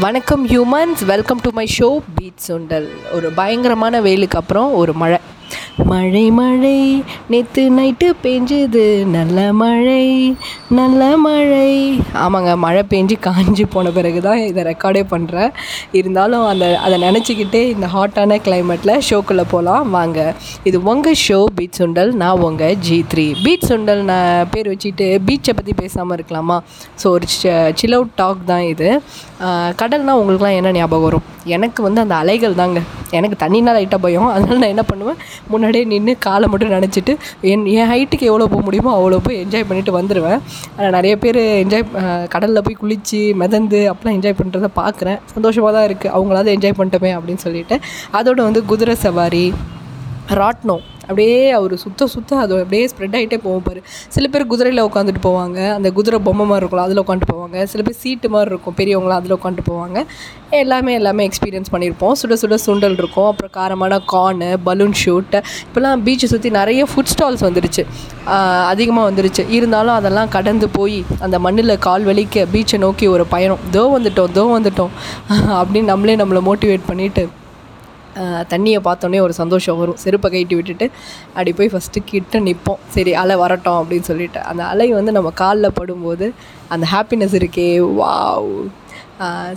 வணக்கம் humans welcome to my show beet sundal ஒரு பயங்கரமான வெயிலுக்கு அப்புறம் ஒரு மழை. மழை மழை நேற்று நைட்டு பெஞ்சுது. நல்ல மழை நல்ல மழை. ஆமாங்க மழை பெஞ்சு காஞ்சி போன பிறகு தான் இதை ரெக்கார்டே பண்ணுறேன் இருந்தாலும் அந்த அதை நினச்சிக்கிட்டே இந்த ஹாட்டான கிளைமேட்டில் ஷோக்குள்ளே போகலாம் வாங்க இது உங்கள் ஷோ பீட் சுண்டல் நான் உங்கள் ஜி த்ரீ பீட் சுண்டல் நான் பேர் வச்சுட்டு பீச்சை பற்றி பேசாமல் இருக்கலாமா? ஸோ ஒரு சில் அவுட் டாக் தான் இது. கடல்னால் உங்களுக்குலாம் என்ன ஞாபகம் வரும்? எனக்கு வந்து அந்த அலைகள் தாங்க. எனக்கு தண்ணினா லைட்டாக பயம். அதனால் நான் என்ன பண்ணுவேன்? முன்னாடியே நின்று காலை மட்டும் நினச்சிட்டு என் என் ஹைட்டுக்கு எவ்வளோ போக முடியுமோ அவ்வளோ போய் என்ஜாய் பண்ணிட்டு வந்துடுவேன் ஆனால் நிறைய பேர் என்ஜாய் கடலில் போய் குளித்து மிதந்து அப்படிலாம் என்ஜாய் பண்ணுறத பார்க்குறேன் சந்தோஷமாக தான் இருக்குது அவங்களாவது என்ஜாய் பண்ணிட்டோமே அப்படின்னு சொல்லிட்டு. அதோட வந்து குதிரை சவாரி ராட்னம் அப்படியே அவர் சுத்த சுத்த அது அப்படியே ஸ்ப்ரெட் ஆகிட்டே போவோம் பாரு. சில பேர் குதிரையில் உட்காந்துட்டு போவாங்க. அந்த குதிரை பொம்மை மாதிரி இருக்கும் அதில் உட்காந்துட்டு போவாங்க. சில பேர் சீட்டு மாதிரி இருக்கும் பெரியவங்களாம் அதில் உட்காந்துட்டு போவாங்க. எல்லாமே எல்லாமே எக்ஸ்பீரியன்ஸ் பண்ணியிருப்போம் சுட சுட சுண்டல் இருக்கும். அப்புறம் காரமான கார்னு பலூன் ஷூட் இப்போலாம் பீச்சை சுற்றி நிறைய ஃபுட் ஸ்டால்ஸ் வந்துருச்சு. அதிகமாக வந்துருச்சு. இருந்தாலும் அதெல்லாம் கடந்து போய் அந்த மண்ணில் கால் வலிக்க பீச்சை நோக்கி ஒரு பயணம். தோ வந்துட்டோம் தோ வந்துட்டோம். அப்படின்னு நம்மளே நம்மளை மோட்டிவேட் பண்ணிவிட்டு தண்ணியை பார்த்தோன்னே ஒரு சந்தோஷம் வரும். செருப்பை கைட்டி விட்டுட்டு அப்படி போய் ஃபஸ்ட்டு கிட்ட நிற்போம் சரி அலை வரட்டும் அப்படின்னு சொல்லிட்டு. அந்த அலை வந்து நம்ம காலில் படும்போது அந்த ஹாப்பினஸ் இருக்கே வாவ்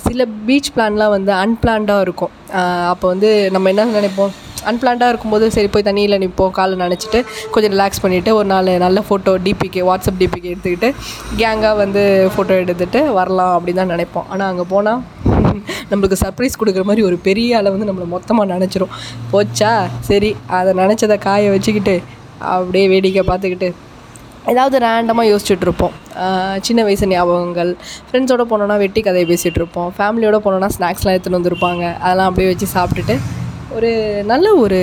சில பீச் பிளான்லாம் வந்து அன்பிளான்டாக இருக்கும். அப்போ வந்து நம்ம என்ன நினைப்போம்? அன்பிளான்டாக இருக்கும்போது சரி போய் தண்ணியில் நிற்போம் காலை நினச்சிட்டு கொஞ்சம் ரிலாக்ஸ் பண்ணிவிட்டு ஒரு நாலு நல்ல ஃபோட்டோ டிபிக்கு வாட்ஸ்அப் டிபிகே எடுத்துக்கிட்டு கேங்காக வந்து ஃபோட்டோ எடுத்துகிட்டு வரலாம் அப்படின்னு தான் நினைப்போம். ஆனால் அங்கே போனால் நம்மளுக்கு சர்ப்ரைஸ் கொடுக்குற மாதிரி ஒரு பெரிய ஆளை வந்து நம்மளை மொத்தமாக நினச்சிரும். போச்சா? சரி அதை நினச்சதை காய வச்சுக்கிட்டு அப்படியே வேடிக்கை பார்த்துக்கிட்டு ஏதாவது ரேண்டமாக யோசிச்சுட்டு இருப்போம். சின்ன வயசு ஞாபகங்கள் ஃப்ரெண்ட்ஸோட போனோன்னா வெட்டி கதையை பேசிகிட்டு இருப்போம். ஃபேமிலியோடு போனோன்னா ஸ்நாக்ஸ்லாம் எடுத்துகிட்டு வந்திருப்பாங்க. அதெல்லாம் அப்படியே வச்சு சாப்பிட்டுட்டு ஒரு நல்ல ஒரு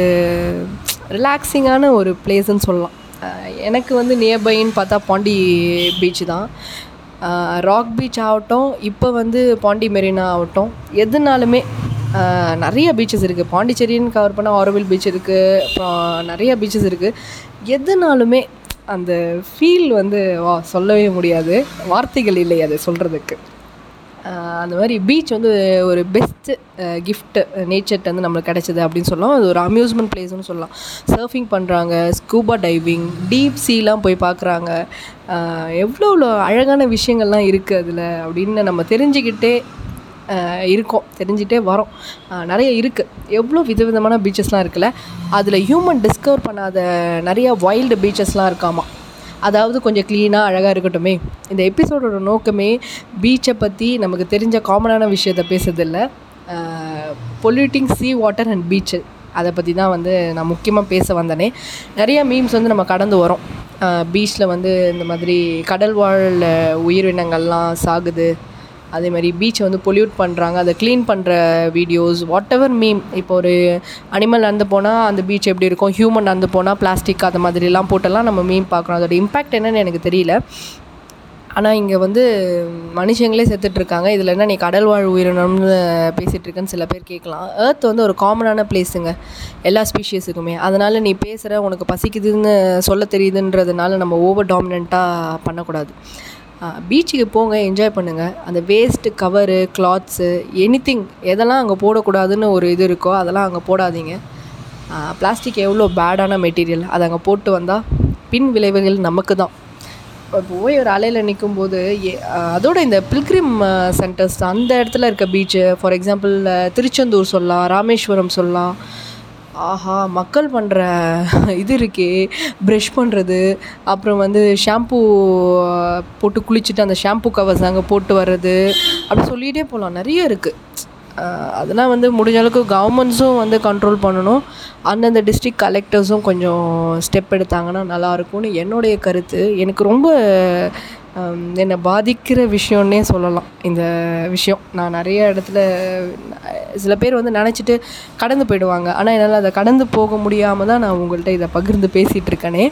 ரிலாக்ஸிங்கான ஒரு பிளேஸுன்னு சொல்லலாம். எனக்கு வந்து நியர்பைன்னு பார்த்தா பாண்டி பீச் தான். ராக் பீச் ஆகட்டும் இப்போ வந்து பாண்டி மெரினா ஆகட்டும் எதுனாலுமே நிறைய பீச்சஸ் இருக்குது பாண்டிச்சேரின்னு கவர் பண்ணால் ஆரோவில் பீச் இருக்குது அப்புறம் நிறைய பீச்சஸ் இருக்குது எதுனாலுமே அந்த ஃபீல் வந்து வா சொல்லவே முடியாது. வார்த்தைகள் இல்லை அதை சொல்கிறதுக்கு அந்த மாதிரி பீச் வந்து ஒரு பெஸ்ட்டு கிஃப்ட்டு நேச்சர்கிட்ட வந்து நம்மளுக்கு கிடைச்சது அப்படின்னு சொல்லலாம். அது ஒரு அம்யூஸ்மெண்ட் பிளேஸ்னு சொல்லலாம். சர்ஃபிங் பண்ணுறாங்க ஸ்கூபா டைவிங் டீப் சீலாம் போய் பார்க்குறாங்க எவ்வளோ எவ்வளோ அழகான விஷயங்கள்லாம் இருக்குது அதில் அப்படின்னு நம்ம தெரிஞ்சுக்கிட்டே இருக்கோம். தெரிஞ்சிட்டே வரோம். நிறைய இருக்குது எவ்வளோ விதவிதமான பீச்சஸ்லாம் இருக்குல்ல. அதில் ஹியூமன் டிஸ்கவர் பண்ணாத நிறையா வைல்டு பீச்சஸ்லாம் இருக்காமா. அதாவது கொஞ்சம் க்ளீனாக அழகாக இருக்கட்டுமே. இந்த எபிசோடோட நோக்கமே பீச்சை பற்றி நமக்கு தெரிஞ்ச காமனான விஷயத்த பேசுறதில்ல. Polluting sea water and beach அதை பற்றி தான் வந்து நான் முக்கியமாக பேச வந்தேனே. நிறைய மீம்ஸ் வந்து நம்ம கடந்து வரோம். பீச்சில் வந்து இந்த மாதிரி கடல் வாழ் உயிரினங்கள்லாம் சாகுது. அதே மாதிரி பீச்சை வந்து பொல்யூட் பண்ணுறாங்க அதை க்ளீன் பண்ணுற வீடியோஸ் வாட் எவர் மீம் இப்போ ஒரு அனிமல் நடந்து போனால் அந்த பீச் எப்படி இருக்கும் ஹியூமன் நடந்து போனால் பிளாஸ்டிக் அது மாதிரிலாம் போட்டெல்லாம் நம்ம மீம் பார்க்குறோம் அதோட இம்பேக்ட் என்னன்னு எனக்கு தெரியல. ஆனால் இங்கே வந்து மனுஷங்களே செத்துட்ருக்காங்க. இதில் என்ன நீ கடல் வாழ் உயிரினம்னு பேசிகிட்டுருக்குன்னு சில பேர் கேட்கலாம். ஏர்த் வந்து ஒரு காமனான பிளேஸுங்க எல்லா ஸ்பீஷீஸுக்குமே அதனால் நீ பேசுகிற உனக்கு பசிக்குதுன்னு சொல்ல தெரியுதுன்றதுனால நம்ம ஓவர் டாமினண்ட்டாக பண்ணக்கூடாது. பீச்சுக்கு போங்க என்ஜாய் பண்ணுங்கள் அந்த waste cover clothes any thing எதெல்லாம் அங்கே போடக்கூடாதுன்னு ஒரு இது இருக்கோ அதெல்லாம் அங்கே போடாதீங்க. பிளாஸ்டிக் எவ்வளோ பேடான மெட்டீரியல் அதை அங்கே போட்டு வந்தால் பின் விளைவுகள் நமக்கு தான் இப்போ போய் ஒரு அலையில் நிற்கும்போது எ- அதோட இந்த பில்கிரிம் சென்டர்ஸ் அந்த இடத்துல இருக்க பீச்சு ஃபார் எக்ஸாம்பிள் திருச்செந்தூர் சொல்லலாம் ராமேஸ்வரம் சொல்லலாம் ஆஹா மக்கள் பண்ணுற இது இருக்கே. ப்ரஷ் பண்ணுறது அப்புறம் வந்து ஷாம்பு போட்டு குளிச்சுட்டு அந்த ஷாம்பு கவர்ஸ் அங்கே போட்டு வர்றது. அப்படி சொல்லிகிட்டே போகலாம் நிறைய இருக்குது அதெல்லாம் வந்து முடிஞ்ச அளவுக்கு கவர்மெண்ட்ஸும் வந்து கண்ட்ரோல் பண்ணணும். அந்தந்த டிஸ்ட்ரிக் கலெக்டர்ஸும் கொஞ்சம் ஸ்டெப் எடுத்தாங்கன்னா நல்லாயிருக்கும்னு என்னுடைய கருத்து. எனக்கு ரொம்ப என்னை பாதிக்கிற விஷயம்னே சொல்லலாம். இந்த விஷயம். நான் நிறைய இடத்துல சில பேர் வந்து நினச்சிட்டு கடந்து போயிடுவாங்க. ஆனால் என்னால் அதை கடந்து போக முடியாமல் தான் நான் உங்கள்கிட்ட இதை பகிர்ந்து பேசிகிட்டு இருக்கேனே.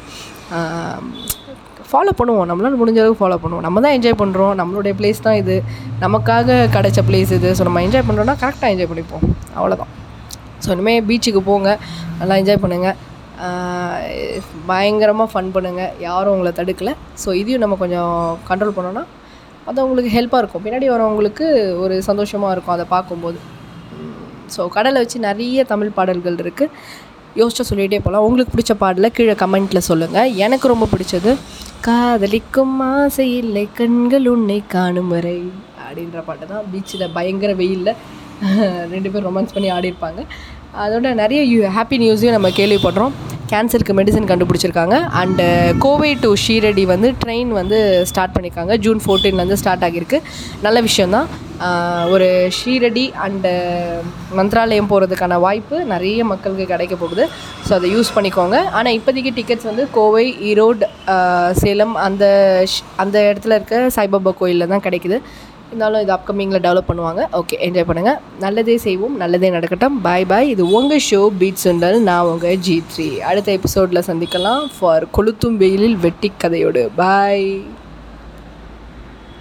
ஃபாலோ பண்ணுவோம். நம்மளால் முடிஞ்ச அளவுக்கு ஃபாலோ பண்ணுவோம். நம்ம தான் என்ஜாய் பண்ணுறோம் நம்மளுடைய பிளேஸ் தான் இது. நமக்காக கிடைச்ச பிளேஸ் இது. ஸோ நம்ம என்ஜாய் பண்ணுறோன்னா கரெக்டாக என்ஜாய் பண்ணிப்போம். அவ்வளோதான் ஸோ இனிமேல் பீச்சுக்கு போங்க. நல்லா என்ஜாய் பண்ணுங்கள் பயங்கரமாக ஃபன் பண்ணுங்கள் யாரும் உங்களை தடுக்கலை. ஸோ இதையும் நம்ம கொஞ்சம் கண்ட்ரோல் பண்ணோன்னா அது அவங்களுக்கு ஹெல்ப்பாக இருக்கும். பின்னாடி வரவங்களுக்கு ஒரு சந்தோஷமாக இருக்கும். அதை பார்க்கும்போது. ஸோ கடலை வச்சு நிறைய தமிழ் பாடல்கள் இருக்குது யோசிச்சு சொல்லிகிட்டே போகலாம் உங்களுக்கு பிடிச்ச பாடலை கீழே கமெண்ட்டில் சொல்லுங்கள் எனக்கு ரொம்ப பிடிச்சது காதலிக்கும் ஆசை இல்லை கண்கள் உன்னை காணும் வரை அப்படின்ற பாட்டு தான். பீச்சில் பயங்கர வெயிலில் ரெண்டு பேரும் ரொமான்ஸ் பண்ணி ஆடிருப்பாங்க அதோட நிறைய யூ ஹாப்பி நியூஸையும் நம்ம கேள்விப்படுறோம். கேன்சருக்கு மெடிசன் கண்டுபிடிச்சிருக்காங்க. அண்டு கோவை டு ஷீரடி வந்து ட்ரெயின் வந்து ஸ்டார்ட் பண்ணியிருக்காங்க ஜூன் ஃபோர்டீன்லேருந்து ஸ்டார்ட் ஆகியிருக்கு. நல்ல விஷயந்தான் ஒரு ஷீரடி அண்டு uh, மந்த்ராலயம் போகிறதுக்கான வாய்ப்பு நிறைய மக்களுக்கு கிடைக்க போகுது. ஸோ அதை யூஸ் பண்ணிக்கோங்க. ஆனால் இப்போதைக்கு டிக்கெட்ஸ் வந்து கோவை ஈரோடு சேலம் அந்த ஷ்- அந்த இடத்துல இருக்க சாய்பாபா கோயிலில் தான் கிடைக்குது. இருந்தாலும் இது அப்கமிங்கில் டெவலப் பண்ணுவாங்க. ஓகே என்ஜாய் பண்ணுங்கள் நல்லதே செய்வோம் நல்லதே நடக்கட்டும். பாய் பாய் இது உங்கள் ஷோ பீட் சுண்டல் நான் உங்கள் ஜி த்ரீ அடுத்த எபிசோடில் சந்திக்கலாம். ஃபார் கொளுத்தும் வெயிலில் வெட்டி கதையோடு. பாய்